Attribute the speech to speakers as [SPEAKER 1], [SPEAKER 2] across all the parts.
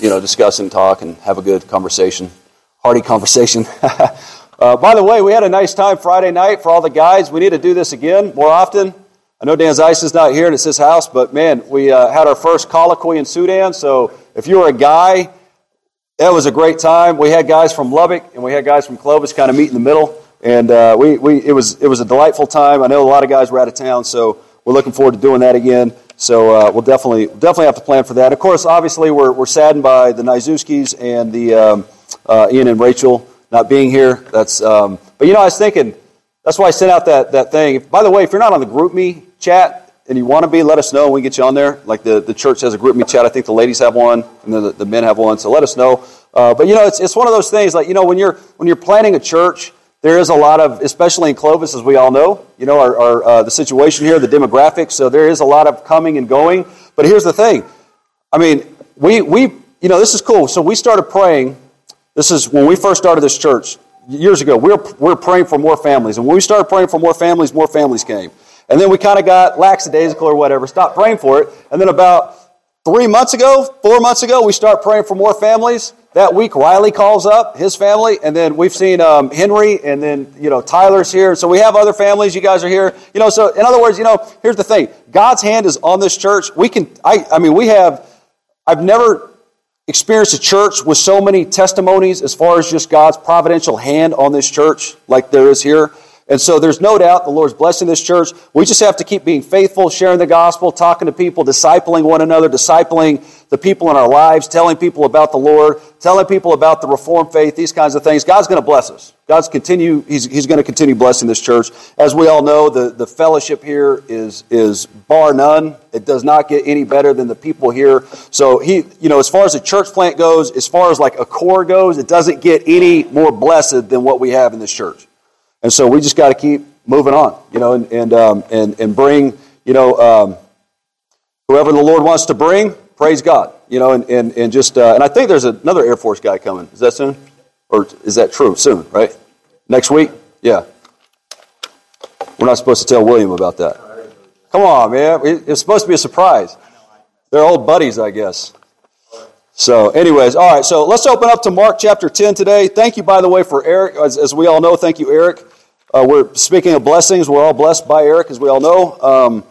[SPEAKER 1] you know, discuss and talk and have a good conversation, hearty conversation. uh, by the way, we had a nice time Friday night for all the guys. We need to do this again more often. I know Dan Zeiss is not here and it's his house, but man, we uh, had our first colloquy in Sudan. So if you were a guy, it was a great time. We had guys from Lubbock and we had guys from Clovis kind of meet in the middle. And uh, we, we, it, was, it was a delightful time. I know a lot of guys were out of town, so we're looking forward to doing that again. So uh, we'll definitely definitely have to plan for that. Of course, obviously, we're, we're saddened by the Nizuskis and the um, uh, Ian and Rachel not being here. That's um, but you know I was thinking that's why I sent out that that thing. By the way, if you're not on the GroupMe chat and you want to be, let us know we get you on there. Like the, the church has a GroupMe chat. I think the ladies have one and the, the men have one. So let us know. Uh, but you know, it's, it's one of those things like you know when you're when you're planning a church there is a lot of, especially in Clovis, as we all know, you know, our, our uh, the situation here, the demographics. So there is a lot of coming and going. But here's the thing. I mean, we, we, you know, this is cool. So we started praying. This is when we first started this church years ago. We were, we were praying for more families. And when we started praying for more families, more families came. And then we kind of got lackadaisical or whatever, stopped praying for it. And then about three months ago, four months ago, we started praying for more families. That week, Riley calls up his family, and then we've seen um, Henry, and then you know Tyler's here. So we have other families. You guys are here. You know, so in other words, you know, here's the thing: God's hand is on this church. We can. I. I mean, we have. I've never experienced a church with so many testimonies as far as just God's providential hand on this church, like there is here. And so there's no doubt the Lord's blessing this church. We just have to keep being faithful, sharing the gospel, talking to people, discipling one another, discipling the people in our lives, telling people about the Lord, telling people about the Reformed faith, these kinds of things. God's going to bless us. God's continue, he's, he's going to continue blessing this church. As we all know, the, the fellowship here is, is bar none. It does not get any better than the people here. So he, you know, as far as a church plant goes, as far as like a core goes, it doesn't get any more blessed than what we have in this church. And so we just got to keep moving on, you know, and, and, um, and, and bring, you know, um, whoever the Lord wants to bring, praise God, you know, and, and, and just, uh, and I think there's another Air Force guy coming. Is that soon? Or is that true? Soon, right? Next week? Yeah. We're not supposed to tell William about that. Come on, man. It's supposed to be a surprise. They're old buddies, I guess. So, anyways, all right, so let's open up to Mark chapter 10 today. Thank you, by the way, for Eric. As, as we all know, thank you, Eric. Uh, we're speaking of blessings. We're all blessed by Eric, as we all know. Um,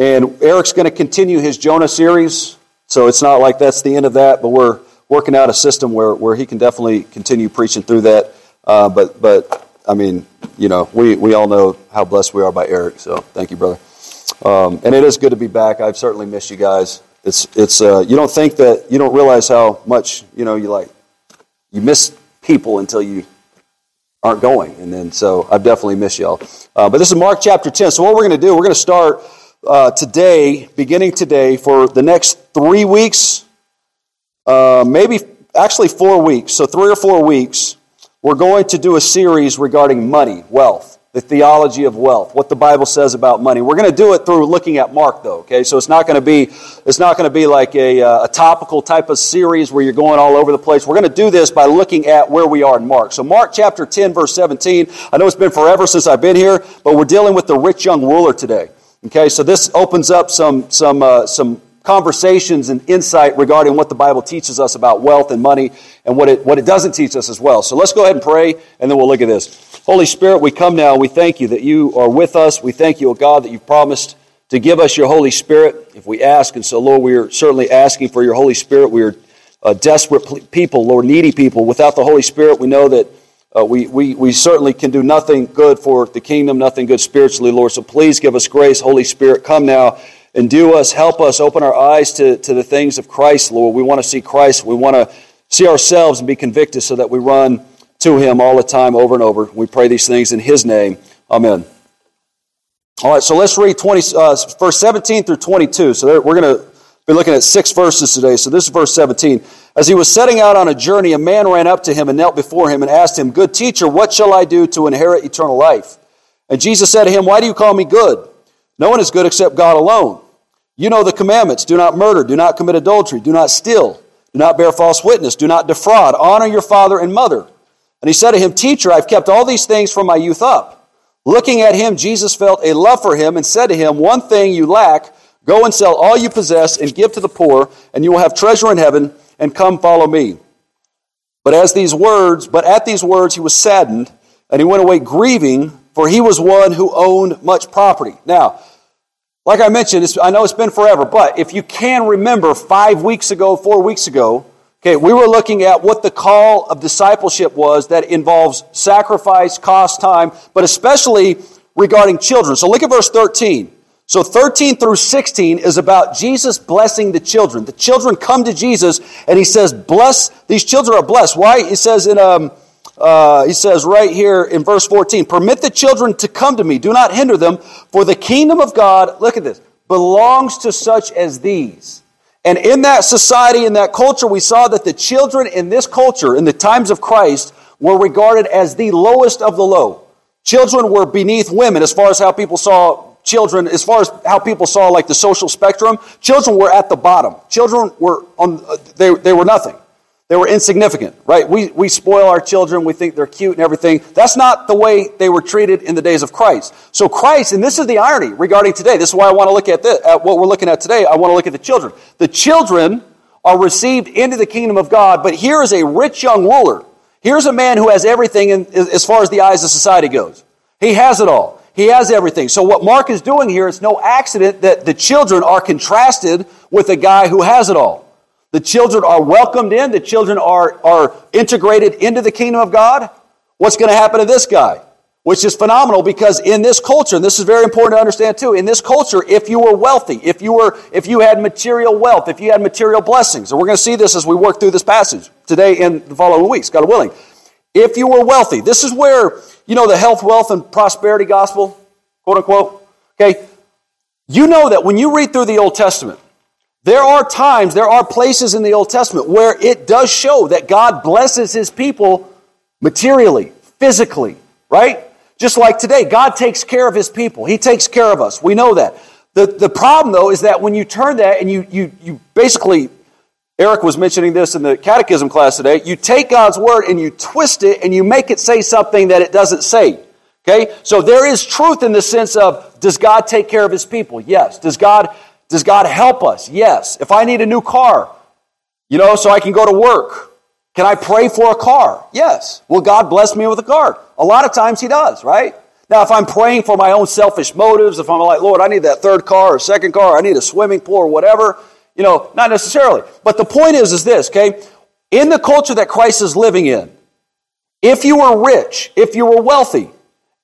[SPEAKER 1] and Eric's going to continue his Jonah series. So it's not like that's the end of that, but we're working out a system where, where he can definitely continue preaching through that. Uh, but, but, I mean, you know, we, we all know how blessed we are by Eric. So thank you, brother. Um, and it is good to be back. I've certainly missed you guys. It's, it's, uh, you don't think that, you don't realize how much, you know, you like, you miss people until you aren't going. And then, so I've definitely missed y'all. Uh, but this is Mark chapter 10. So what we're going to do, we're going to start uh, today, beginning today, for the next three weeks, uh, maybe actually four weeks, so three or four weeks, we're going to do a series regarding money, wealth the theology of wealth, what the Bible says about money. We're going to do it through looking at Mark, though. Okay, so it's not going to be it's not going to be like a, uh, a topical type of series where you're going all over the place. We're going to do this by looking at where we are in Mark. So Mark chapter 10, verse 17. I know it's been forever since I've been here, but we're dealing with the rich young ruler today. Okay, so this opens up some some uh, some conversations and insight regarding what the Bible teaches us about wealth and money and what it, what it doesn't teach us as well. So let's go ahead and pray, and then we'll look at this. Holy Spirit, we come now. We thank you that you are with us. We thank you, O God, that you've promised to give us your Holy Spirit if we ask. And so, Lord, we are certainly asking for your Holy Spirit. We are uh, desperate people, Lord, needy people. Without the Holy Spirit, we know that uh, we, we, we certainly can do nothing good for the kingdom, nothing good spiritually, Lord. So please give us grace, Holy Spirit. Come now and do us, help us, open our eyes to, to the things of Christ, Lord. We want to see Christ. We want to see ourselves and be convicted so that we run to Him all the time, over and over. We pray these things in His name. Amen. All right, so let's read 20, uh, verse 17 through 22. So there, we're going to be looking at six verses today. So this is verse 17. As he was setting out on a journey, a man ran up to him and knelt before him and asked him, Good teacher, what shall I do to inherit eternal life? And Jesus said to him, Why do you call me good? No one is good except God alone. You know the commandments do not murder, do not commit adultery, do not steal, do not bear false witness, do not defraud, honor your father and mother. And he said to him, Teacher, I've kept all these things from my youth up. Looking at him, Jesus felt a love for him and said to him, One thing you lack, go and sell all you possess and give to the poor, and you will have treasure in heaven, and come follow me. But as these words, but at these words he was saddened, and he went away grieving, for he was one who owned much property. Now, like I mentioned, I know it's been forever, but if you can remember five weeks ago, four weeks ago, okay, we were looking at what the call of discipleship was that involves sacrifice, cost, time, but especially regarding children. So look at verse 13. So 13 through 16 is about Jesus blessing the children. The children come to Jesus and he says, bless, these children are blessed. Why? He says in, um, uh, he says right here in verse 14, permit the children to come to me. Do not hinder them for the kingdom of God, look at this, belongs to such as these. And in that society, in that culture, we saw that the children in this culture, in the times of Christ, were regarded as the lowest of the low. Children were beneath women as far as how people saw children, as far as how people saw like the social spectrum, children were at the bottom. Children were on, uh, they, they were nothing. They were insignificant, right? We, we spoil our children, we think they're cute and everything. That's not the way they were treated in the days of Christ. So Christ, and this is the irony regarding today, this is why I want to look at, this, at what we're looking at today. I want to look at the children. The children are received into the kingdom of God, but here is a rich young ruler. Here's a man who has everything in, as far as the eyes of society goes. He has it all. He has everything. So what Mark is doing here, it's no accident that the children are contrasted with a guy who has it all. The children are welcomed in. The children are, are integrated into the kingdom of God. What's going to happen to this guy? Which is phenomenal because in this culture, and this is very important to understand too, in this culture, if you were wealthy, if you were, if you had material wealth, if you had material blessings, and we're going to see this as we work through this passage today and the following weeks, God willing. If you were wealthy, this is where you know the health, wealth, and prosperity gospel, quote unquote? Okay. You know that when you read through the Old Testament, there are times, there are places in the Old Testament where it does show that God blesses his people materially, physically, right? Just like today, God takes care of his people. He takes care of us. We know that. The, the problem, though, is that when you turn that and you, you, you basically Eric was mentioning this in the catechism class today. You take God's word and you twist it and you make it say something that it doesn't say. Okay? So there is truth in the sense of does God take care of his people? Yes. Does God does God help us? Yes. If I need a new car, you know, so I can go to work, can I pray for a car? Yes. Will God bless me with a car? A lot of times he does, right? Now, if I'm praying for my own selfish motives, if I'm like, Lord, I need that third car or second car, I need a swimming pool or whatever, you know, not necessarily. But the point is, is this, okay? In the culture that Christ is living in, if you were rich, if you were wealthy,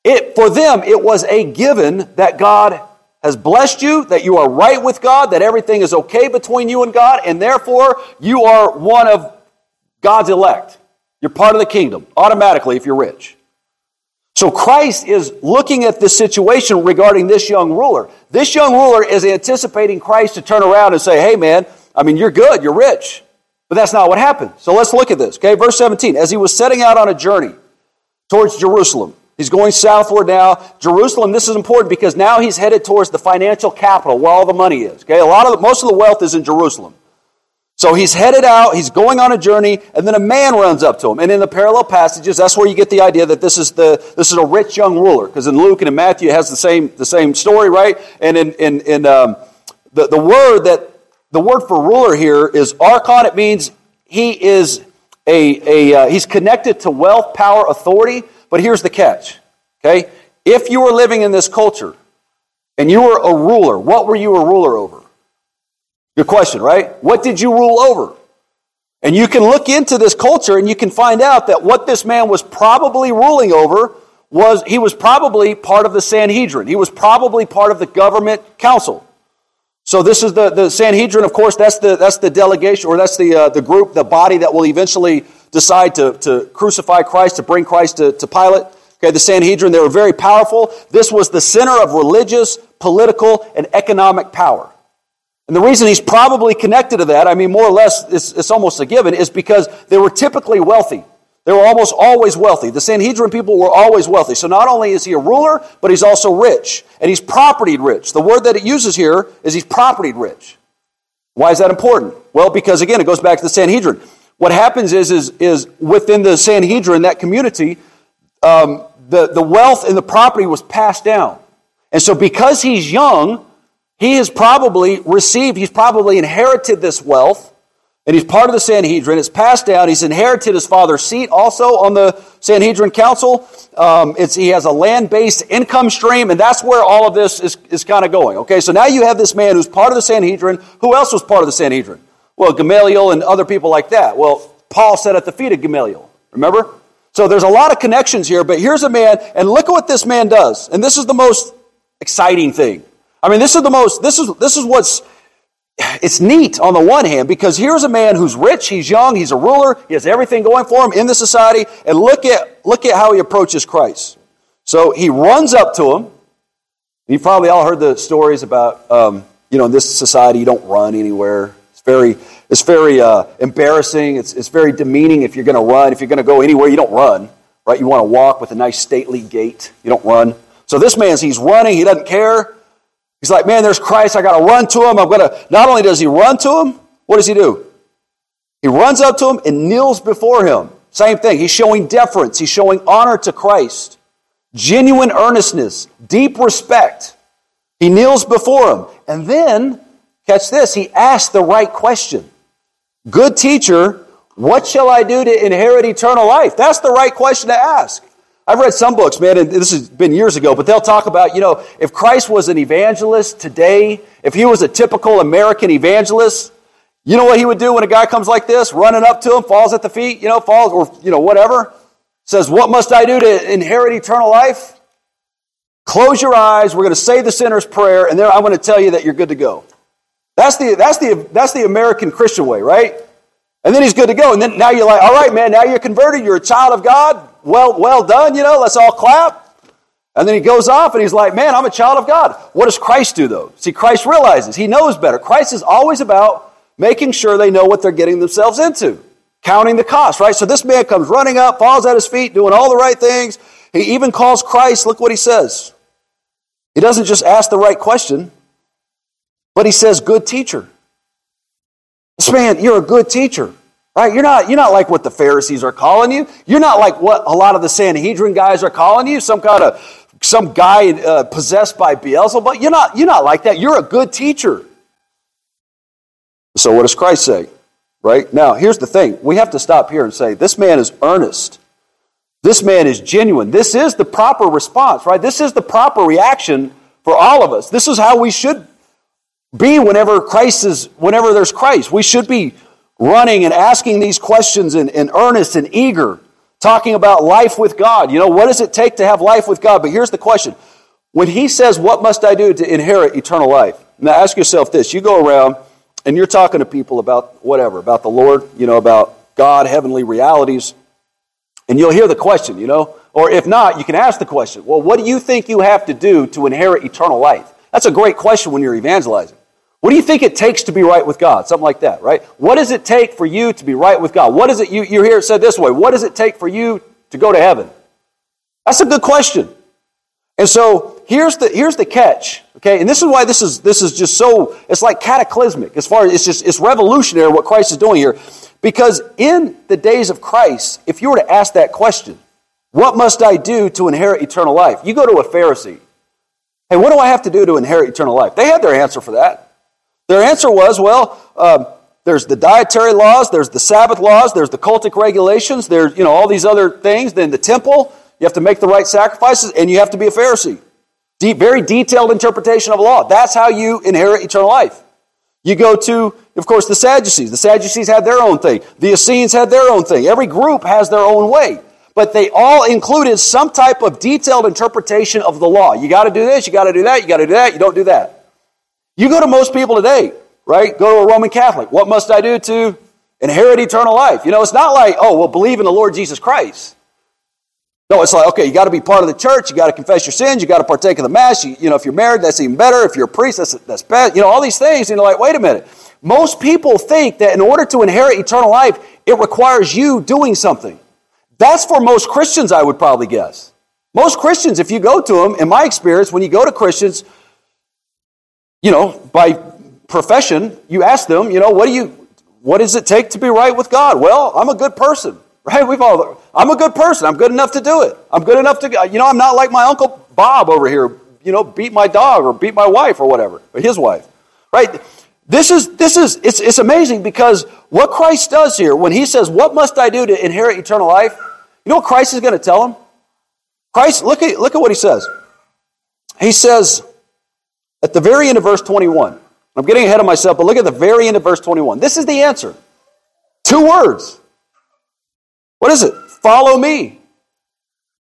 [SPEAKER 1] it, for them, it was a given that God has blessed you, that you are right with God, that everything is okay between you and God, and therefore you are one of God's elect. You're part of the kingdom automatically if you're rich. So Christ is looking at this situation regarding this young ruler. This young ruler is anticipating Christ to turn around and say, hey man, I mean, you're good, you're rich. But that's not what happened. So let's look at this. Okay, verse 17. As he was setting out on a journey towards Jerusalem, he's going southward now. Jerusalem, this is important because now he's headed towards the financial capital where all the money is. Okay, a lot of the, most of the wealth is in Jerusalem. So he's headed out, he's going on a journey, and then a man runs up to him. And in the parallel passages, that's where you get the idea that this is the this is a rich young ruler. Because in Luke and in Matthew, it has the same the same story, right? And in in, in um, the the word that the word for ruler here is archon. It means he is a, a uh, he's connected to wealth, power, authority. But here's the catch. Okay, if you were living in this culture and you were a ruler, what were you a ruler over? Good question, right? What did you rule over? And you can look into this culture and you can find out that what this man was probably ruling over was he was probably part of the Sanhedrin. He was probably part of the government council. So this is the, the Sanhedrin, of course, that's the, that's the delegation, or that's the, uh, the group, the body that will eventually decide to, to crucify Christ, to bring Christ to, to Pilate. Okay, the Sanhedrin, they were very powerful. This was the center of religious, political, and economic power. And the reason he's probably connected to that, I mean, more or less, it's, it's, almost a given, is because they were typically wealthy. They were almost always wealthy. The Sanhedrin people were always wealthy. So not only is he a ruler, but he's also rich. And he's propertied rich. The word that it uses here is he's propertied rich. Why is that important? Well, because again, it goes back to the Sanhedrin. What happens is, is, is within the Sanhedrin, that community, um, the, the wealth and the property was passed down. And so because he's young, he has probably received, he's probably inherited this wealth. and he's part of the Sanhedrin. It's passed down. He's inherited his father's seat also on the Sanhedrin Council. Um, he has a land based income stream, and that's where all of this is, is kind of going. Okay, so now you have this man who's part of the Sanhedrin. Who else was part of the Sanhedrin? Well, Gamaliel and other people like that. Well, Paul sat at the feet of Gamaliel. Remember? So there's a lot of connections here, but here's a man, and look at what this man does. And this is the most exciting thing. I mean, this is the most, this is, this is what's it's neat on the one hand because here's a man who's rich, he's young, he's a ruler, he has everything going for him in the society, and look at look at how he approaches Christ. So he runs up to him. You've probably all heard the stories about um, you know in this society you don't run anywhere. It's very it's very uh, embarrassing. It's it's very demeaning if you're going to run. If you're going to go anywhere, you don't run, right? You want to walk with a nice stately gait. You don't run. So this man's he's running. He doesn't care. He's like, man, there's Christ. I got to run to him. I'm going to, not only does he run to him, what does he do? He runs up to him and kneels before him. Same thing. He's showing deference. He's showing honor to Christ. Genuine earnestness, deep respect. He kneels before him. And then, catch this, he asks the right question. Good teacher, what shall I do to inherit eternal life? That's the right question to ask. I've read some books, man, and this has been years ago, but they'll talk about, you know, if Christ was an evangelist today, if he was a typical American evangelist, you know what he would do when a guy comes like this, running up to him, falls at the feet, you know, falls, or, you know, whatever, says, What must I do to inherit eternal life? Close your eyes, we're going to say the sinner's prayer, and then I'm going to tell you that you're good to go. That's the, that's the, that's the American Christian way, right? And then he's good to go. And then now you're like, all right, man, now you're converted. You're a child of God. Well, well done, you know, let's all clap. And then he goes off and he's like, man, I'm a child of God. What does Christ do though? See, Christ realizes he knows better. Christ is always about making sure they know what they're getting themselves into, counting the cost, right? So this man comes running up, falls at his feet, doing all the right things. He even calls Christ. Look what he says. He doesn't just ask the right question, but he says, good teacher. This man, you're a good teacher. Right? You're not, you're not like what the Pharisees are calling you. You're not like what a lot of the Sanhedrin guys are calling you, some kind of some guy uh, possessed by Beelzebub. You're not, you're not like that. You're a good teacher. So what does Christ say? Right? Now, here's the thing. We have to stop here and say, this man is earnest. This man is genuine. This is the proper response, right? This is the proper reaction for all of us. This is how we should be whenever Christ is, whenever there's Christ. We should be running and asking these questions in, and earnest and eager, talking about life with God. You know, what does it take to have life with God? But here's the question. When he says, What must I do to inherit eternal life? Now ask yourself this. You go around and you're talking to people about whatever, about the Lord, you know, about God, heavenly realities, and you'll hear the question, you know, or if not, you can ask the question, Well, what do you think you have to do to inherit eternal life? That's a great question when you're evangelizing. What do you think it takes to be right with God? Something like that, right? What does it take for you to be right with God? What is it, you, you hear it said this way, what does it take for you to go to heaven? That's a good question. And so here's the, here's the catch, okay? And this is why this is, this is just so, it's like cataclysmic as far as it's just, it's revolutionary what Christ is doing here. Because in the days of Christ, if you were to ask that question, what must I do to inherit eternal life? You go to a Pharisee. Hey, what do I have to do to inherit eternal life? They had their answer for that. Their answer was, well, um, there's the dietary laws, there's the Sabbath laws, there's the cultic regulations, there's you know all these other things. Then the temple, you have to make the right sacrifices, and you have to be a Pharisee. Very detailed interpretation of law. That's how you inherit eternal life. You go to, of course, the Sadducees. The Sadducees had their own thing. The Essenes had their own thing. Every group has their own way. But they all included some type of detailed interpretation of the law. You got to do this, you got to do that, you got to do that, you don't do that. You go to most people today, right? Go to a Roman Catholic. What must I do to inherit eternal life? You know, it's not like, oh, well, believe in the Lord Jesus Christ. No, it's like, okay, you got to be part of the church. You got to confess your sins. You got to partake of the Mass. You, you, know, if you're married, that's even better. If you're a priest, that's, that's bad. You know, all these things. And you're like, wait a minute. Most people think that in order to inherit eternal life, it requires you doing something. That's for most Christians, I would probably guess. Most Christians, if you go to them, in my experience, when you go to Christians, you know, by profession, you ask them, you know, what do you, what does it take to be right with God? Well, I'm a good person, right? We've all, I'm a good person. I'm good enough to do it. I'm good enough to, you know, I'm not like my uncle Bob over here, you know, beat my dog or beat my wife or whatever, or his wife, right? this is, this is, it's, it's amazing because what Christ does here, when he says, What must I do to inherit eternal life? You know what Christ is going to tell him? Christ, look at, look at what he says. He says, at the very end of verse 21, I'm getting ahead of myself, but look at the very end of verse 21. This is the answer. Two words. What is it? Follow me.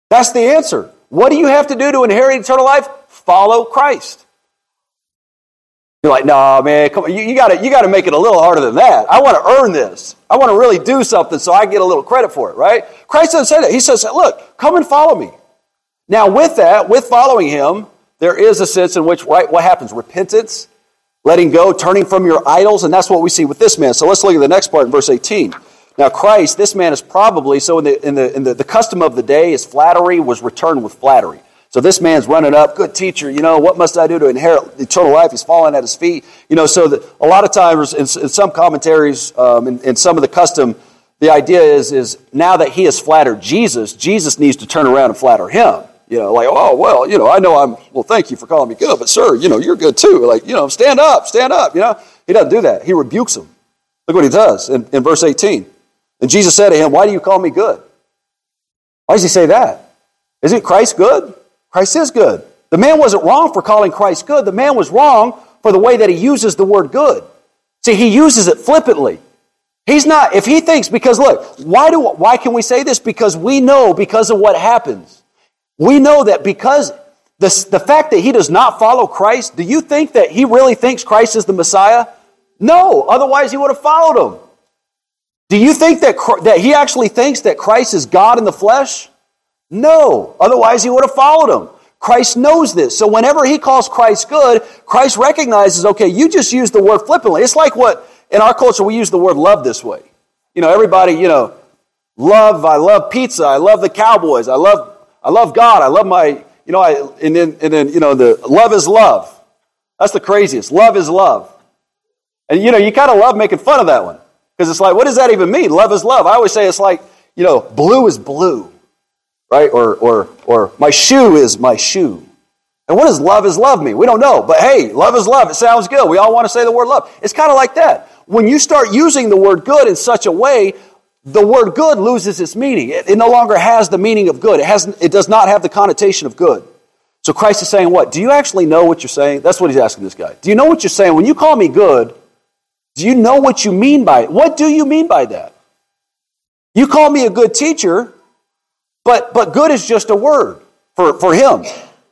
[SPEAKER 1] That's the answer. What do you have to do to inherit eternal life? Follow Christ. You're like, nah, man, come on. You, you got you to make it a little harder than that. I want to earn this. I want to really do something so I get a little credit for it, right? Christ doesn't say that. He says, look, come and follow me. Now, with that, with following him, there is a sense in which, right, what happens? Repentance, letting go, turning from your idols, and that's what we see with this man. So let's look at the next part in verse 18. Now, Christ, this man is probably, so in the, in the, in the, the custom of the day is flattery was returned with flattery. So this man's running up, good teacher, you know, what must I do to inherit eternal life? He's falling at his feet. You know, so a lot of times in, in some commentaries, um, in some of the custom, the idea is, is now that he has flattered Jesus, Jesus needs to turn around and flatter him. You know, like, oh, well, you know, I know I'm, well, thank you for calling me good, but sir, you know, you're good too. Like, you know, stand up, stand up, you know. He doesn't do that. He rebukes him. Look what he does in, in verse 18. And Jesus said to him, Why do you call me good? Why does he say that? Isn't Christ good? Christ is good. The man wasn't wrong for calling Christ good. The man was wrong for the way that he uses the word good. See, he uses it flippantly. He's not, if he thinks, because look, why, do, why can we say this? Because we know, because of what happens. We know that because the, the fact that he does not follow Christ, do you think that he really thinks Christ is the Messiah? No, otherwise he would have followed him. Do you think that, that he actually thinks that Christ is God in the flesh? No, otherwise he would have followed him. Christ knows this. So whenever he calls Christ good, Christ recognizes, okay, you just use the word flippantly. It's like what in our culture we use the word love this way. You know, everybody, you know, love, I love pizza, I love the Cowboys, I love, I love God, I love my, you know, I, and then, and then, you know, the love is love. That's the craziest. Love is love. And, you know, you kind of love making fun of that one. Because it's like, what does that even mean? Love is love. I always say it's like, you know, blue is blue right? Or, or, or my shoe is my shoe. And what does love is love mean? We don't know. But hey, love is love. It sounds good. We all want to say the word love. It's kind of like that. When you start using the word good in such a way, the word good loses its meaning. It, it no longer has the meaning of good. It, has, it does not have the connotation of good. So Christ is saying, What? Do you actually know what you're saying? That's what he's asking this guy. Do you know what you're saying? When you call me good, do you know what you mean by it? What do you mean by that? You call me a good teacher, but, but good is just a word for, for him,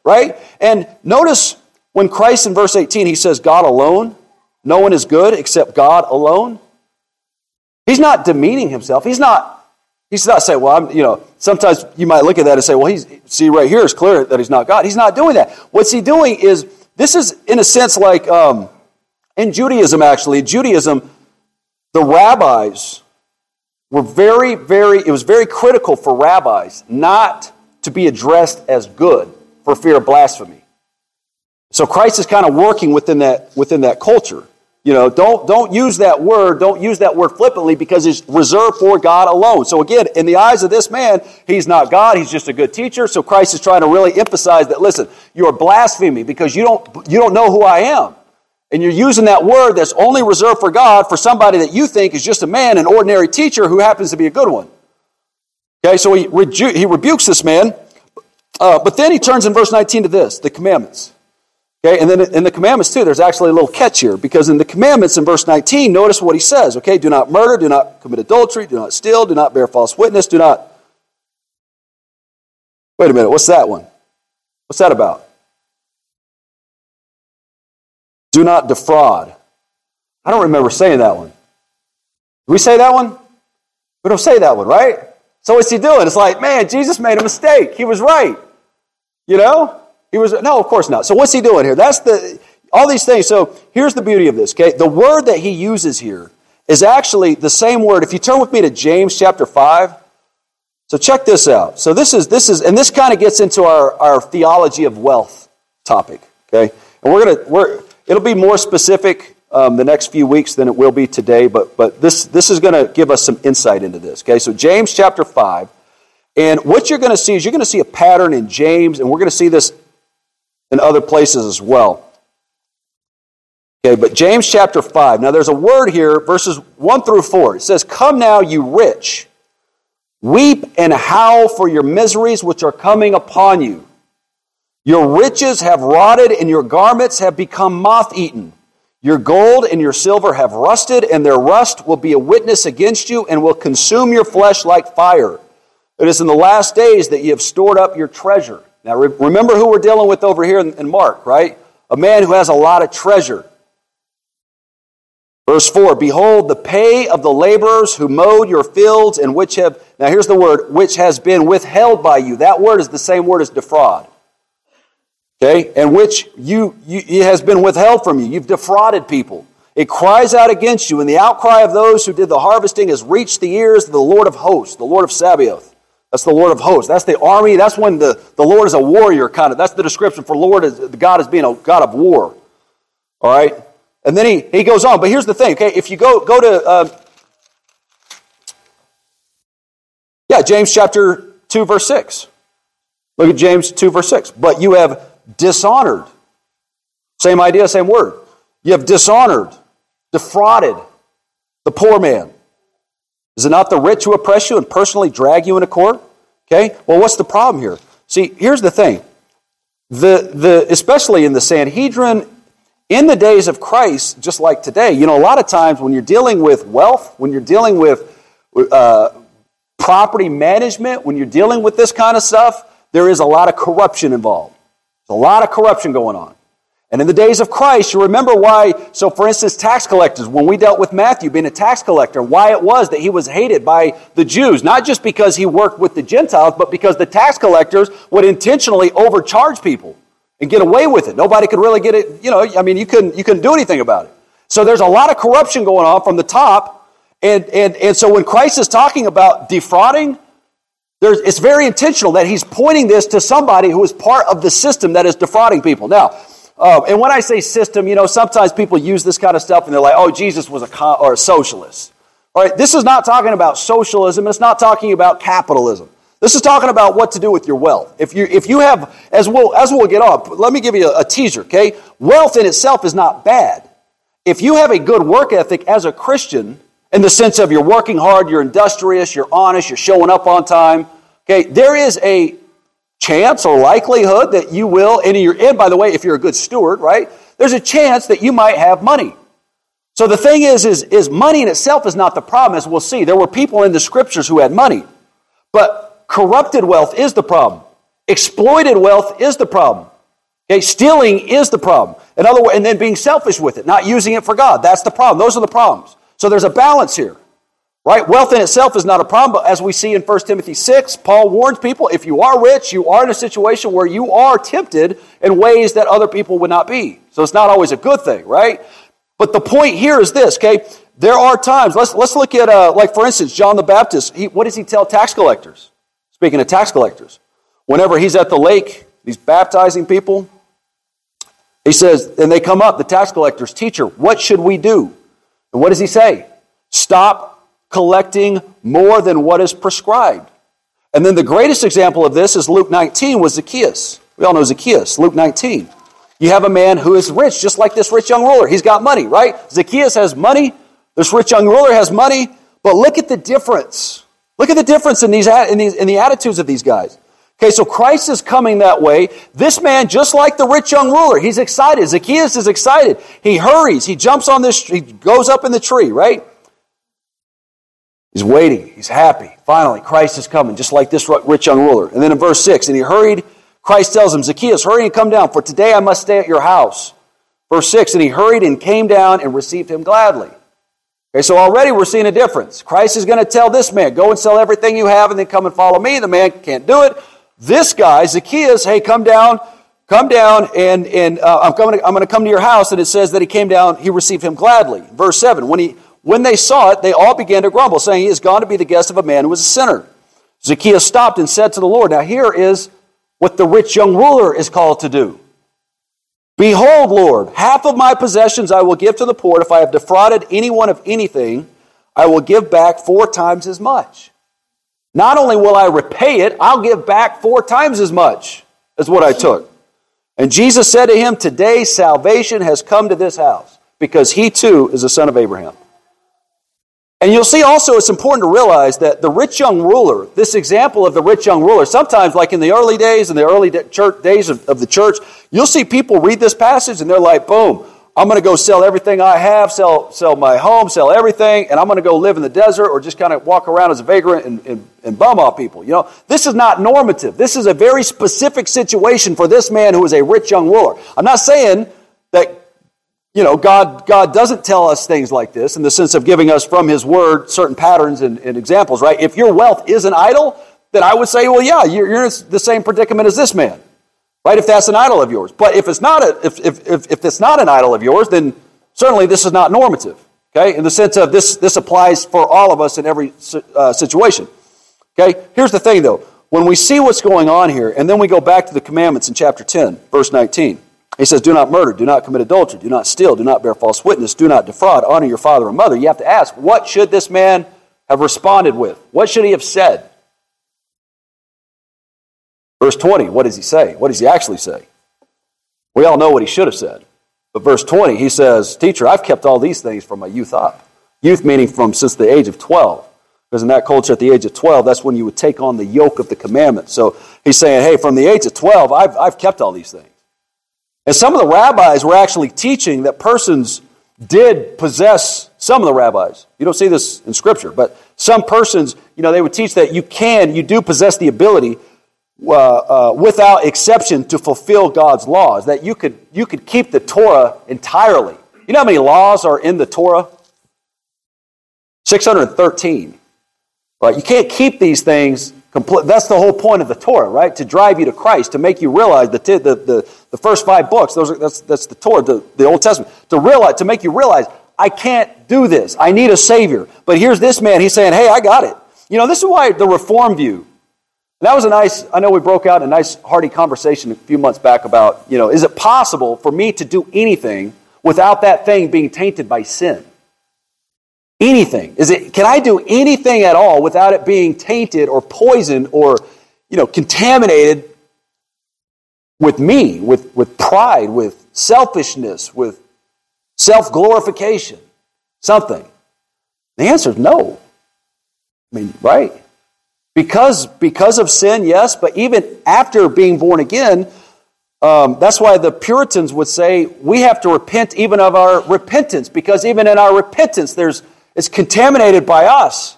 [SPEAKER 1] right? And notice when Christ in verse 18, he says, God alone, no one is good except God alone. He's not demeaning himself. He's not, he's not saying, well, I'm, you know, sometimes you might look at that and say, well, he's, see right here is clear that he's not God. He's not doing that. What's he doing is, this is in a sense like um, in Judaism, actually. Judaism, the rabbis were very, very, it was very critical for rabbis not to be addressed as good for fear of blasphemy. So Christ is kind of working within that, within that culture. You know, don't, don't use that word, don't use that word flippantly because it's reserved for God alone. So again, in the eyes of this man, he's not God, he's just a good teacher. So Christ is trying to really emphasize that, listen, you're blaspheming because you don't, you don't know who I am. And you're using that word that's only reserved for God for somebody that you think is just a man, an ordinary teacher who happens to be a good one. Okay, so he, rebu- he rebukes this man, uh, but then he turns in verse 19 to this the commandments. Okay, and then in the commandments too, there's actually a little catch here because in the commandments in verse 19, notice what he says. Okay, do not murder, do not commit adultery, do not steal, do not bear false witness, do not. Wait a minute, what's that one? What's that about? Do not defraud. I don't remember saying that one. Do we say that one? We don't say that one, right? So what's he doing? It's like, man, Jesus made a mistake. He was right. You know? He was no, of course not. So what's he doing here? That's the all these things. So here's the beauty of this, okay? The word that he uses here is actually the same word. If you turn with me to James chapter 5, so check this out. So this is this is and this kind of gets into our, our theology of wealth topic. Okay? And we're gonna we're It'll be more specific um, the next few weeks than it will be today, but, but this, this is going to give us some insight into this. Okay, so James chapter 5. And what you're going to see is you're going to see a pattern in James, and we're going to see this in other places as well. Okay, but James chapter 5. Now there's a word here, verses 1 through 4. It says, Come now, you rich, weep and howl for your miseries which are coming upon you. Your riches have rotted, and your garments have become moth eaten. Your gold and your silver have rusted, and their rust will be a witness against you and will consume your flesh like fire. It is in the last days that you have stored up your treasure. Now, re- remember who we're dealing with over here in, in Mark, right? A man who has a lot of treasure. Verse 4 Behold, the pay of the laborers who mowed your fields and which have, now here's the word, which has been withheld by you. That word is the same word as defraud. Okay? And which you, you it has been withheld from you. You've defrauded people. It cries out against you, and the outcry of those who did the harvesting has reached the ears of the Lord of hosts, the Lord of Sabaoth. That's the Lord of hosts. That's the army. That's when the, the Lord is a warrior, kind of. That's the description for Lord as God as being a God of war. All right? And then he, he goes on. But here's the thing, okay? If you go, go to, uh, yeah, James chapter 2, verse 6. Look at James 2, verse 6. But you have dishonored. Same idea, same word. You have dishonored, defrauded the poor man. Is it not the rich who oppress you and personally drag you into court? Okay, well, what's the problem here? See, here's the thing. The, the, especially in the Sanhedrin, in the days of Christ, just like today, you know, a lot of times when you're dealing with wealth, when you're dealing with uh, property management, when you're dealing with this kind of stuff, there is a lot of corruption involved. There's a lot of corruption going on. And in the days of Christ, you remember why, so for instance, tax collectors, when we dealt with Matthew being a tax collector, why it was that he was hated by the Jews, not just because he worked with the Gentiles, but because the tax collectors would intentionally overcharge people and get away with it. Nobody could really get it, you know, I mean, you couldn't, you couldn't do anything about it. So there's a lot of corruption going on from the top. And, and, and so when Christ is talking about defrauding, there's, it's very intentional that he's pointing this to somebody who is part of the system that is defrauding people. Now, uh, and when I say system, you know, sometimes people use this kind of stuff and they're like, oh, Jesus was a, con- or a socialist. All right, this is not talking about socialism. It's not talking about capitalism. This is talking about what to do with your wealth. If you, if you have, as we'll, as we'll get on, let me give you a, a teaser, okay? Wealth in itself is not bad. If you have a good work ethic as a Christian, in the sense of you're working hard, you're industrious, you're honest, you're showing up on time. Okay, there is a chance or likelihood that you will, and, you're, and by the way, if you're a good steward, right, there's a chance that you might have money. So the thing is, is, is money in itself is not the problem, as we'll see. There were people in the scriptures who had money, but corrupted wealth is the problem. Exploited wealth is the problem. Okay, stealing is the problem. In other words, and then being selfish with it, not using it for God. That's the problem. Those are the problems. So there's a balance here. Right? Wealth in itself is not a problem, but as we see in 1 Timothy 6, Paul warns people if you are rich, you are in a situation where you are tempted in ways that other people would not be. So it's not always a good thing, right? But the point here is this, okay? There are times, let's, let's look at, uh, like for instance, John the Baptist. He, what does he tell tax collectors? Speaking of tax collectors, whenever he's at the lake, he's baptizing people. He says, and they come up, the tax collectors, teacher, what should we do? And what does he say? Stop collecting more than what is prescribed. And then the greatest example of this is Luke 19 with Zacchaeus. We all know Zacchaeus, Luke 19. You have a man who is rich, just like this rich young ruler. He's got money, right? Zacchaeus has money. This rich young ruler has money. But look at the difference. Look at the difference in, these, in, these, in the attitudes of these guys. Okay, so Christ is coming that way. This man, just like the rich young ruler, he's excited. Zacchaeus is excited. He hurries. He jumps on this, he goes up in the tree, right? He's waiting. He's happy. Finally, Christ is coming, just like this rich young ruler. And then in verse 6, and he hurried. Christ tells him, Zacchaeus, hurry and come down, for today I must stay at your house. Verse 6, and he hurried and came down and received him gladly. Okay, so already we're seeing a difference. Christ is going to tell this man, go and sell everything you have and then come and follow me. The man can't do it. This guy, Zacchaeus, hey, come down, come down, and, and uh, I'm, coming, I'm going to come to your house. And it says that he came down, he received him gladly. Verse 7 When, he, when they saw it, they all began to grumble, saying, He has gone to be the guest of a man who was a sinner. Zacchaeus stopped and said to the Lord, Now here is what the rich young ruler is called to do. Behold, Lord, half of my possessions I will give to the poor. If I have defrauded anyone of anything, I will give back four times as much. Not only will I repay it, I'll give back four times as much as what I took. And Jesus said to him, Today salvation has come to this house, because he too is a son of Abraham. And you'll see also it's important to realize that the rich young ruler, this example of the rich young ruler, sometimes like in the early days, in the early church, days of, of the church, you'll see people read this passage and they're like, boom, I'm going to go sell everything I have, sell, sell my home, sell everything, and I'm going to go live in the desert or just kind of walk around as a vagrant and, and, and bum off people. You know, this is not normative. This is a very specific situation for this man who is a rich young ruler. I'm not saying you know, God, God doesn't tell us things like this in the sense of giving us from His Word certain patterns and, and examples, right? If your wealth is an idol, then I would say, well, yeah, you're, you're in the same predicament as this man, right? If that's an idol of yours. But if it's not, a, if, if, if, if it's not an idol of yours, then certainly this is not normative, okay? In the sense of this, this applies for all of us in every uh, situation, okay? Here's the thing, though. When we see what's going on here, and then we go back to the commandments in chapter 10, verse 19, he says, Do not murder, do not commit adultery, do not steal, do not bear false witness, do not defraud, honor your father and mother. You have to ask, what should this man have responded with? What should he have said? Verse 20, what does he say? What does he actually say? We all know what he should have said. But verse 20, he says, Teacher, I've kept all these things from my youth up. Youth meaning from since the age of 12. Because in that culture, at the age of 12, that's when you would take on the yoke of the commandment. So he's saying, hey, from the age of 12, I've, I've kept all these things. And some of the rabbis were actually teaching that persons did possess, some of the rabbis, you don't see this in Scripture, but some persons, you know, they would teach that you can, you do possess the ability uh, uh, without exception to fulfill God's laws, that you could, you could keep the Torah entirely. You know how many laws are in the Torah? 613. Right? You can't keep these things that's the whole point of the Torah, right? To drive you to Christ, to make you realize the, the, the, the first five books, those are, that's, that's the Torah, the, the Old Testament, to realize, to make you realize, I can't do this. I need a Savior. But here's this man, he's saying, hey, I got it. You know, this is why the Reform view, that was a nice, I know we broke out a nice hearty conversation a few months back about, you know, is it possible for me to do anything without that thing being tainted by sin? Anything. Is it, can I do anything at all without it being tainted or poisoned or, you know, contaminated with me, with, with pride, with selfishness, with self glorification? Something. The answer is no. I mean, right? Because, because of sin, yes, but even after being born again, um, that's why the Puritans would say we have to repent even of our repentance, because even in our repentance, there's it's contaminated by us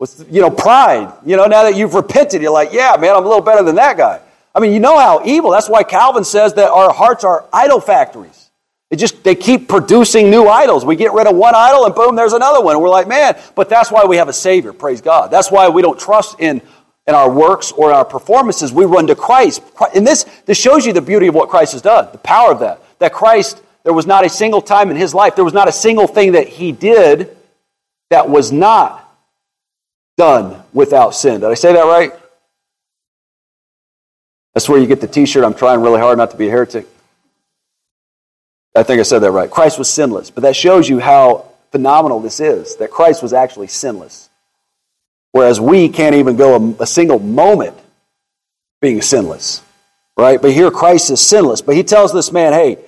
[SPEAKER 1] with, you know, pride. You know, now that you've repented, you're like, yeah, man, I'm a little better than that guy. I mean, you know how evil. That's why Calvin says that our hearts are idol factories. They just they keep producing new idols. We get rid of one idol and boom, there's another one. we're like, man, but that's why we have a savior, praise God. That's why we don't trust in in our works or our performances. We run to Christ. And this this shows you the beauty of what Christ has done, the power of that. That Christ, there was not a single time in his life, there was not a single thing that he did that was not done without sin. Did I say that right? That's where you get the t shirt, I'm trying really hard not to be a heretic. I think I said that right. Christ was sinless. But that shows you how phenomenal this is that Christ was actually sinless. Whereas we can't even go a, a single moment being sinless. Right? But here Christ is sinless. But he tells this man, hey,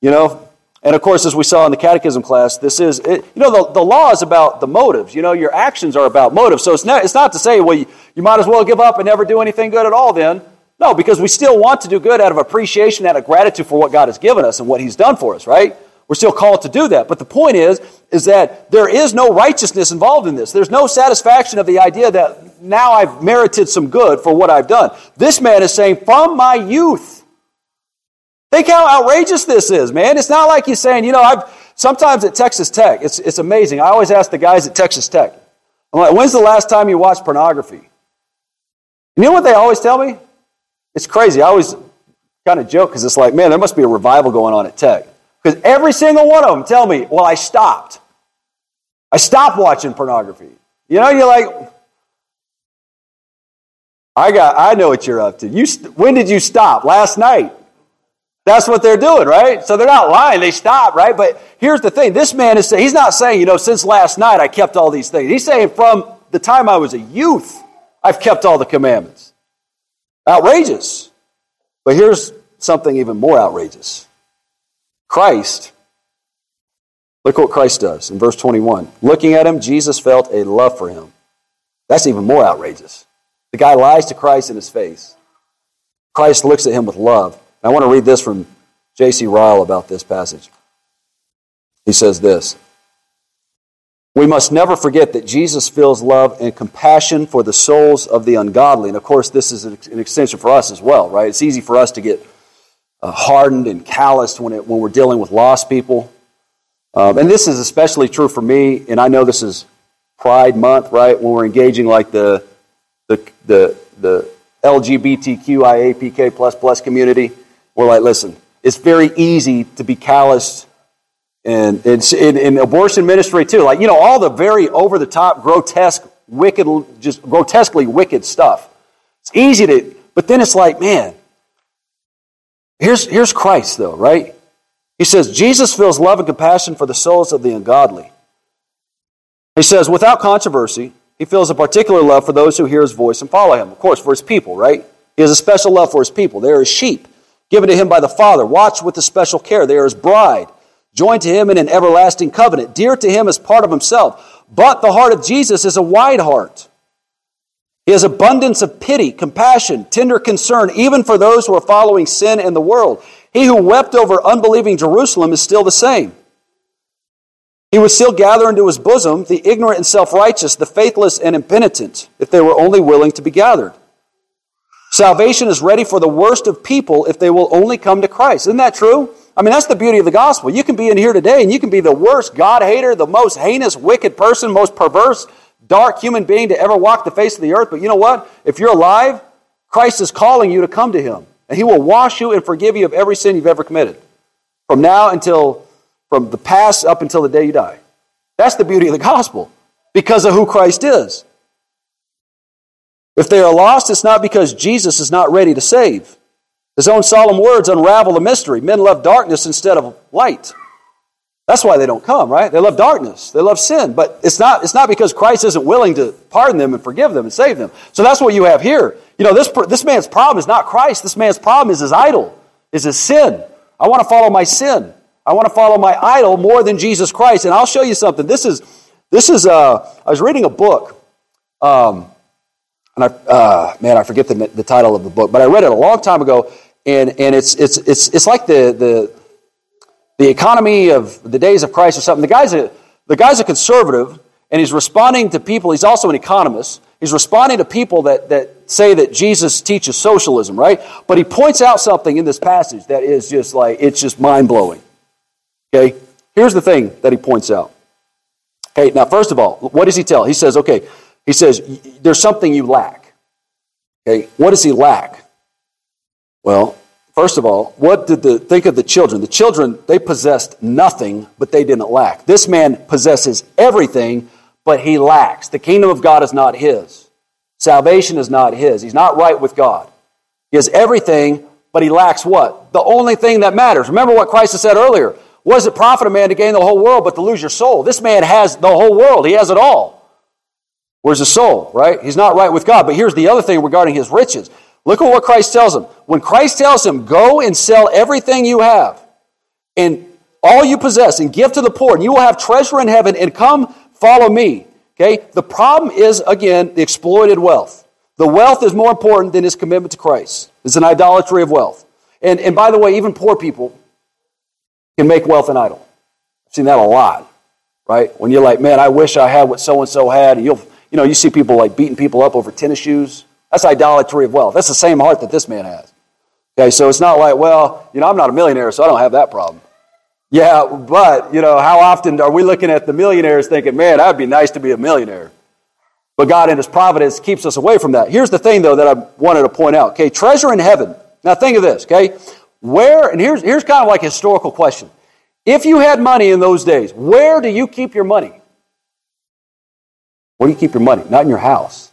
[SPEAKER 1] you know, and of course, as we saw in the catechism class, this is, it, you know, the, the law is about the motives. You know, your actions are about motives. So it's not, it's not to say, well, you, you might as well give up and never do anything good at all then. No, because we still want to do good out of appreciation, out of gratitude for what God has given us and what He's done for us, right? We're still called to do that. But the point is, is that there is no righteousness involved in this. There's no satisfaction of the idea that now I've merited some good for what I've done. This man is saying, from my youth, Think how outrageous this is, man. It's not like he's saying, you know, I've sometimes at Texas Tech, it's, it's amazing. I always ask the guys at Texas Tech, I'm like, when's the last time you watched pornography? You know what they always tell me? It's crazy. I always kind of joke because it's like, man, there must be a revival going on at Tech. Because every single one of them tell me, well, I stopped. I stopped watching pornography. You know, you're like, I got, I know what you're up to. You, when did you stop? Last night. That's what they're doing, right? So they're not lying. They stop, right? But here's the thing. This man is saying, he's not saying, you know, since last night I kept all these things. He's saying from the time I was a youth, I've kept all the commandments. Outrageous. But here's something even more outrageous Christ Look what Christ does in verse 21. Looking at him, Jesus felt a love for him. That's even more outrageous. The guy lies to Christ in his face. Christ looks at him with love. I want to read this from J.C. Ryle about this passage. He says this We must never forget that Jesus feels love and compassion for the souls of the ungodly. And of course, this is an extension for us as well, right? It's easy for us to get uh, hardened and calloused when, it, when we're dealing with lost people. Um, and this is especially true for me, and I know this is Pride Month, right? When we're engaging like the the the, the LGBTQIAPK plus plus community, we're like, listen, it's very easy to be calloused and in, abortion ministry too. Like, you know, all the very over the top, grotesque, wicked, just grotesquely wicked stuff. It's easy to, but then it's like, man, here's, here's Christ though, right? He says, Jesus feels love and compassion for the souls of the ungodly. He says, without controversy, he feels a particular love for those who hear his voice and follow him. Of course, for his people, right? He has a special love for his people. They are his sheep, given to him by the Father, watched with a special care. They are his bride, joined to him in an everlasting covenant, dear to him as part of himself. But the heart of Jesus is a wide heart. He has abundance of pity, compassion, tender concern, even for those who are following sin in the world. He who wept over unbelieving Jerusalem is still the same. He would still gather into his bosom the ignorant and self righteous, the faithless and impenitent, if they were only willing to be gathered. Salvation is ready for the worst of people if they will only come to Christ. Isn't that true? I mean, that's the beauty of the gospel. You can be in here today and you can be the worst God hater, the most heinous, wicked person, most perverse, dark human being to ever walk the face of the earth. But you know what? If you're alive, Christ is calling you to come to Him. And He will wash you and forgive you of every sin you've ever committed. From now until from the past up until the day you die. That's the beauty of the gospel because of who Christ is. If they are lost, it's not because Jesus is not ready to save. His own solemn words unravel the mystery. Men love darkness instead of light. That's why they don't come, right? They love darkness. They love sin. But it's not, it's not because Christ isn't willing to pardon them and forgive them and save them. So that's what you have here. You know, this, this man's problem is not Christ. This man's problem is his idol, is his sin. I want to follow my sin. I want to follow my idol more than Jesus Christ. And I'll show you something. This is, this is uh, I was reading a book, um, and I, uh, man, I forget the, the title of the book, but I read it a long time ago, and, and it's, it's, it's, it's like the, the, the economy of the days of Christ or something. The guy's, a, the guy's a conservative, and he's responding to people, he's also an economist. He's responding to people that, that say that Jesus teaches socialism, right? But he points out something in this passage that is just like, it's just mind blowing. Okay, here's the thing that he points out. Okay, now, first of all, what does he tell? He says, okay, he says, there's something you lack. Okay, what does he lack? Well, first of all, what did the, think of the children? The children, they possessed nothing, but they didn't lack. This man possesses everything, but he lacks. The kingdom of God is not his. Salvation is not his. He's not right with God. He has everything, but he lacks what? The only thing that matters. Remember what Christ has said earlier what does it profit a man to gain the whole world but to lose your soul? This man has the whole world, he has it all. Where's his soul, right? He's not right with God. But here's the other thing regarding his riches. Look at what Christ tells him. When Christ tells him, Go and sell everything you have and all you possess and give to the poor, and you will have treasure in heaven, and come follow me. Okay? The problem is, again, the exploited wealth. The wealth is more important than his commitment to Christ. It's an idolatry of wealth. And, and by the way, even poor people can make wealth an idol. I've seen that a lot, right? When you're like, man, I wish I had what so and so had. And you'll, you know, you see people like beating people up over tennis shoes. That's idolatry of wealth. That's the same heart that this man has. Okay, so it's not like, well, you know, I'm not a millionaire, so I don't have that problem. Yeah, but, you know, how often are we looking at the millionaires thinking, man, that'd be nice to be a millionaire? But God in His providence keeps us away from that. Here's the thing, though, that I wanted to point out. Okay, treasure in heaven. Now think of this, okay? Where, and here's, here's kind of like a historical question. If you had money in those days, where do you keep your money? Where do you keep your money? Not in your house.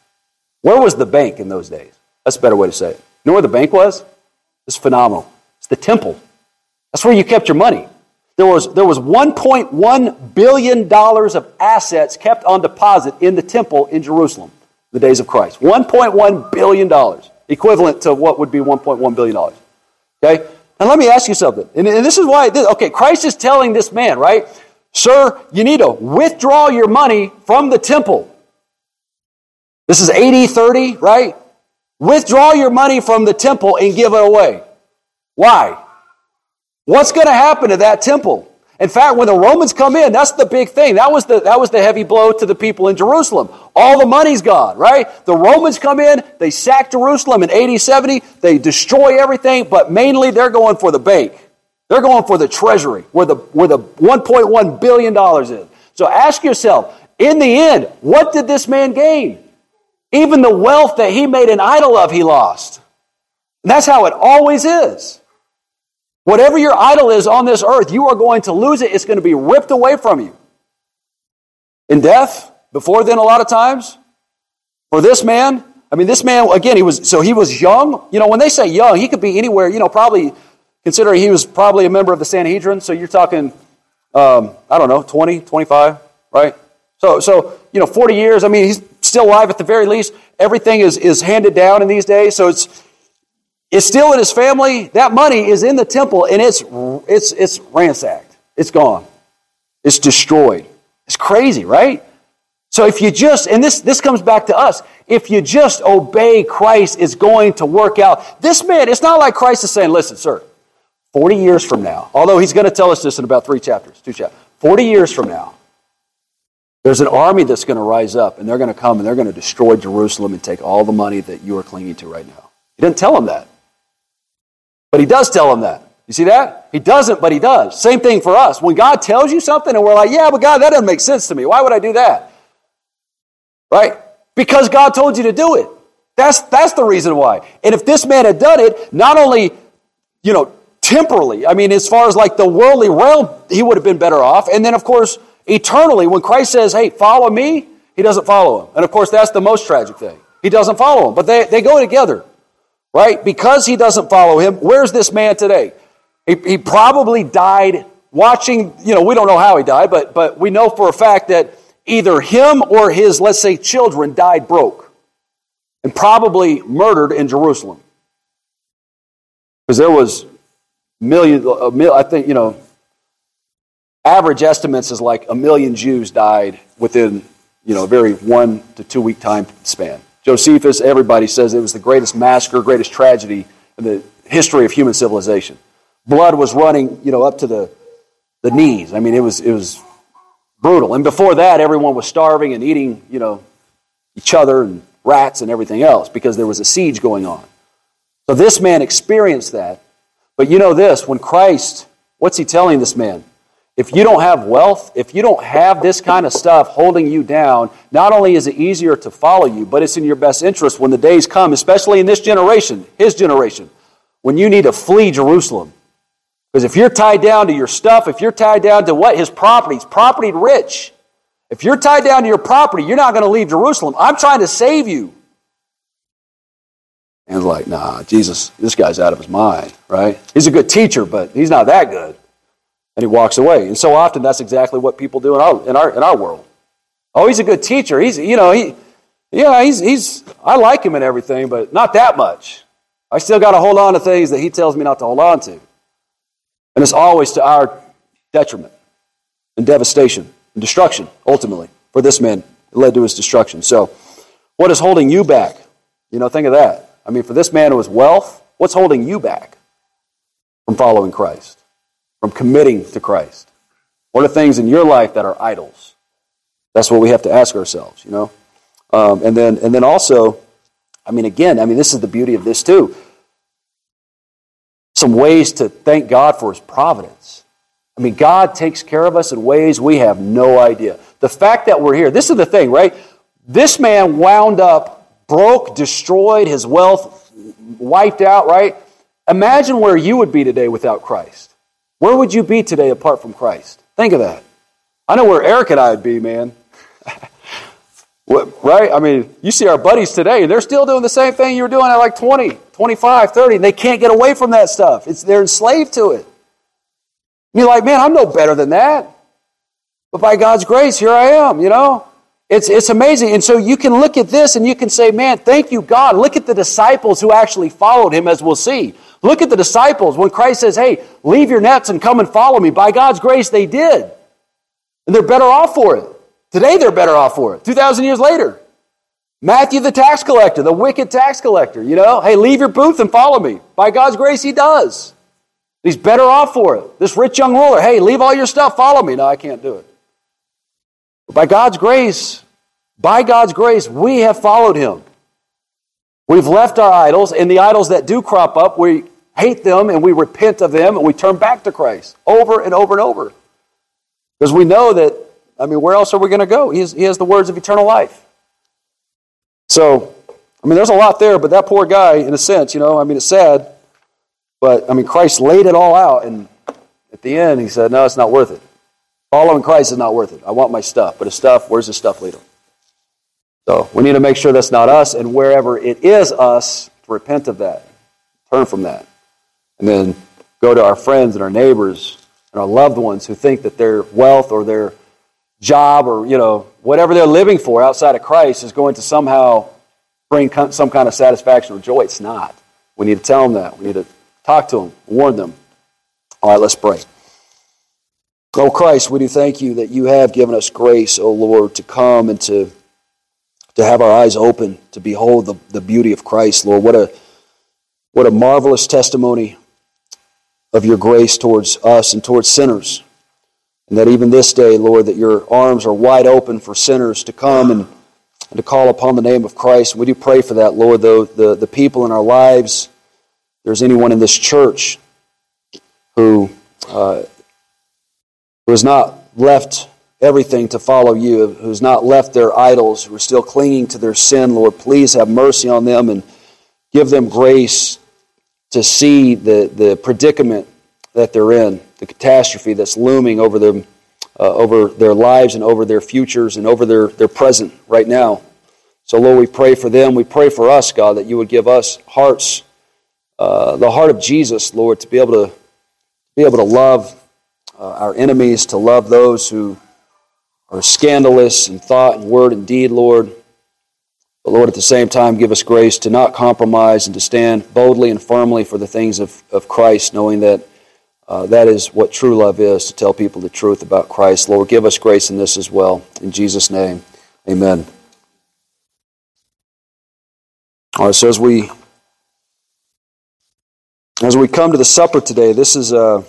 [SPEAKER 1] Where was the bank in those days? That's a better way to say it. You know where the bank was? It's phenomenal. It's the temple. That's where you kept your money. There was, there was $1.1 billion of assets kept on deposit in the temple in Jerusalem in the days of Christ. $1.1 billion, equivalent to what would be $1.1 billion. Okay? And let me ask you something. And, and this is why, this, okay, Christ is telling this man, right? Sir, you need to withdraw your money from the temple. This is AD 30, right? Withdraw your money from the temple and give it away. Why? What's going to happen to that temple? In fact, when the Romans come in, that's the big thing. That was the, that was the heavy blow to the people in Jerusalem. All the money's gone, right? The Romans come in, they sack Jerusalem in AD 70, they destroy everything, but mainly they're going for the bank. They're going for the treasury, where the, where the $1.1 billion is. So ask yourself, in the end, what did this man gain? Even the wealth that he made an idol of, he lost. And that's how it always is. Whatever your idol is on this earth, you are going to lose it. It's going to be ripped away from you. In death, before then, a lot of times, for this man, I mean, this man, again, he was, so he was young. You know, when they say young, he could be anywhere, you know, probably, considering he was probably a member of the Sanhedrin, so you're talking, um, I don't know, 20, 25, right? So, so, you know, 40 years, I mean, he's still alive at the very least. Everything is, is handed down in these days, so it's, it's still in his family. That money is in the temple and it's, it's, it's ransacked. It's gone. It's destroyed. It's crazy, right? So if you just, and this, this comes back to us, if you just obey Christ, it's going to work out. This man, it's not like Christ is saying, listen, sir, 40 years from now, although he's going to tell us this in about three chapters, two chapters, 40 years from now, there's an army that's going to rise up and they're going to come and they're going to destroy Jerusalem and take all the money that you are clinging to right now. He didn't tell him that. But he does tell him that. You see that? He doesn't, but he does. Same thing for us. When God tells you something and we're like, yeah, but God, that doesn't make sense to me. Why would I do that? Right? Because God told you to do it. That's, that's the reason why. And if this man had done it, not only, you know, temporally, I mean, as far as like the worldly realm, he would have been better off. And then, of course, eternally, when Christ says, hey, follow me, he doesn't follow him. And of course, that's the most tragic thing. He doesn't follow him. But they, they go together right? Because he doesn't follow him, where's this man today? He, he probably died watching, you know, we don't know how he died, but, but we know for a fact that either him or his, let's say, children died broke and probably murdered in Jerusalem. Because there was millions, uh, a I think, you know, average estimates is like a million Jews died within, you know, a very one to two week time span. Josephus, everybody says it was the greatest massacre, greatest tragedy in the history of human civilization. Blood was running, you know, up to the, the knees. I mean, it was, it was brutal. And before that, everyone was starving and eating, you know, each other and rats and everything else because there was a siege going on. So this man experienced that. But you know this, when Christ, what's he telling this man? If you don't have wealth, if you don't have this kind of stuff holding you down, not only is it easier to follow you, but it's in your best interest when the days come, especially in this generation, his generation, when you need to flee Jerusalem. Because if you're tied down to your stuff, if you're tied down to what? His property, he's property rich. If you're tied down to your property, you're not going to leave Jerusalem. I'm trying to save you. And like, nah, Jesus, this guy's out of his mind, right? He's a good teacher, but he's not that good and he walks away. And so often that's exactly what people do in our, in our, in our world. Oh, he's a good teacher. He's, you know, he, yeah, he's, he's, I like him and everything, but not that much. I still got to hold on to things that he tells me not to hold on to. And it's always to our detriment and devastation and destruction, ultimately. For this man, it led to his destruction. So, what is holding you back? You know, think of that. I mean, for this man, it was wealth. What's holding you back from following Christ? From committing to Christ? What are things in your life that are idols? That's what we have to ask ourselves, you know? Um, and, then, and then also, I mean, again, I mean, this is the beauty of this too. Some ways to thank God for His providence. I mean, God takes care of us in ways we have no idea. The fact that we're here, this is the thing, right? This man wound up broke, destroyed, his wealth wiped out, right? Imagine where you would be today without Christ. Where would you be today apart from Christ? Think of that. I know where Eric and I would be, man. right? I mean, you see our buddies today, they're still doing the same thing you were doing at like 20, 25, 30, and they can't get away from that stuff. It's, they're enslaved to it. And you're like, man, I'm no better than that. But by God's grace, here I am, you know? It's, it's amazing. And so you can look at this and you can say, man, thank you, God. Look at the disciples who actually followed him, as we'll see. Look at the disciples when Christ says, hey, leave your nets and come and follow me. By God's grace, they did. And they're better off for it. Today they're better off for it, 2,000 years later. Matthew the tax collector, the wicked tax collector, you know, hey, leave your booth and follow me. By God's grace, he does. He's better off for it. This rich young ruler, hey, leave all your stuff, follow me. No, I can't do it. But by God's grace, by God's grace, we have followed him. We've left our idols, and the idols that do crop up, we hate them and we repent of them and we turn back to Christ over and over and over. Because we know that, I mean, where else are we going to go? He has, he has the words of eternal life. So, I mean, there's a lot there, but that poor guy, in a sense, you know, I mean, it's sad, but I mean, Christ laid it all out, and at the end, he said, No, it's not worth it. Following Christ is not worth it. I want my stuff, but his stuff, where's the stuff lead him? So we need to make sure that's not us, and wherever it is us, to repent of that, turn from that, and then go to our friends and our neighbors and our loved ones who think that their wealth or their job or you know whatever they're living for outside of Christ is going to somehow bring some kind of satisfaction or joy. It's not. We need to tell them that. We need to talk to them, warn them. All right, let's pray. Oh Christ, we do thank you that you have given us grace, oh Lord, to come and to to have our eyes open to behold the, the beauty of Christ, Lord. What a what a marvelous testimony of your grace towards us and towards sinners. And that even this day, Lord, that your arms are wide open for sinners to come and, and to call upon the name of Christ. We do pray for that, Lord, though the, the people in our lives, there's anyone in this church who, uh, who has not left everything to follow you, who's not left their idols, who are still clinging to their sin, Lord, please have mercy on them and give them grace to see the, the predicament that they're in, the catastrophe that's looming over them, uh, over their lives and over their futures and over their, their present right now. So, Lord, we pray for them. We pray for us, God, that you would give us hearts, uh, the heart of Jesus, Lord, to be able to be able to love uh, our enemies, to love those who are scandalous in thought and word and deed, Lord. But Lord, at the same time, give us grace to not compromise and to stand boldly and firmly for the things of, of Christ, knowing that uh, that is what true love is, to tell people the truth about Christ. Lord, give us grace in this as well. In Jesus' name, amen. All right, so as we as we come to the supper today, this is a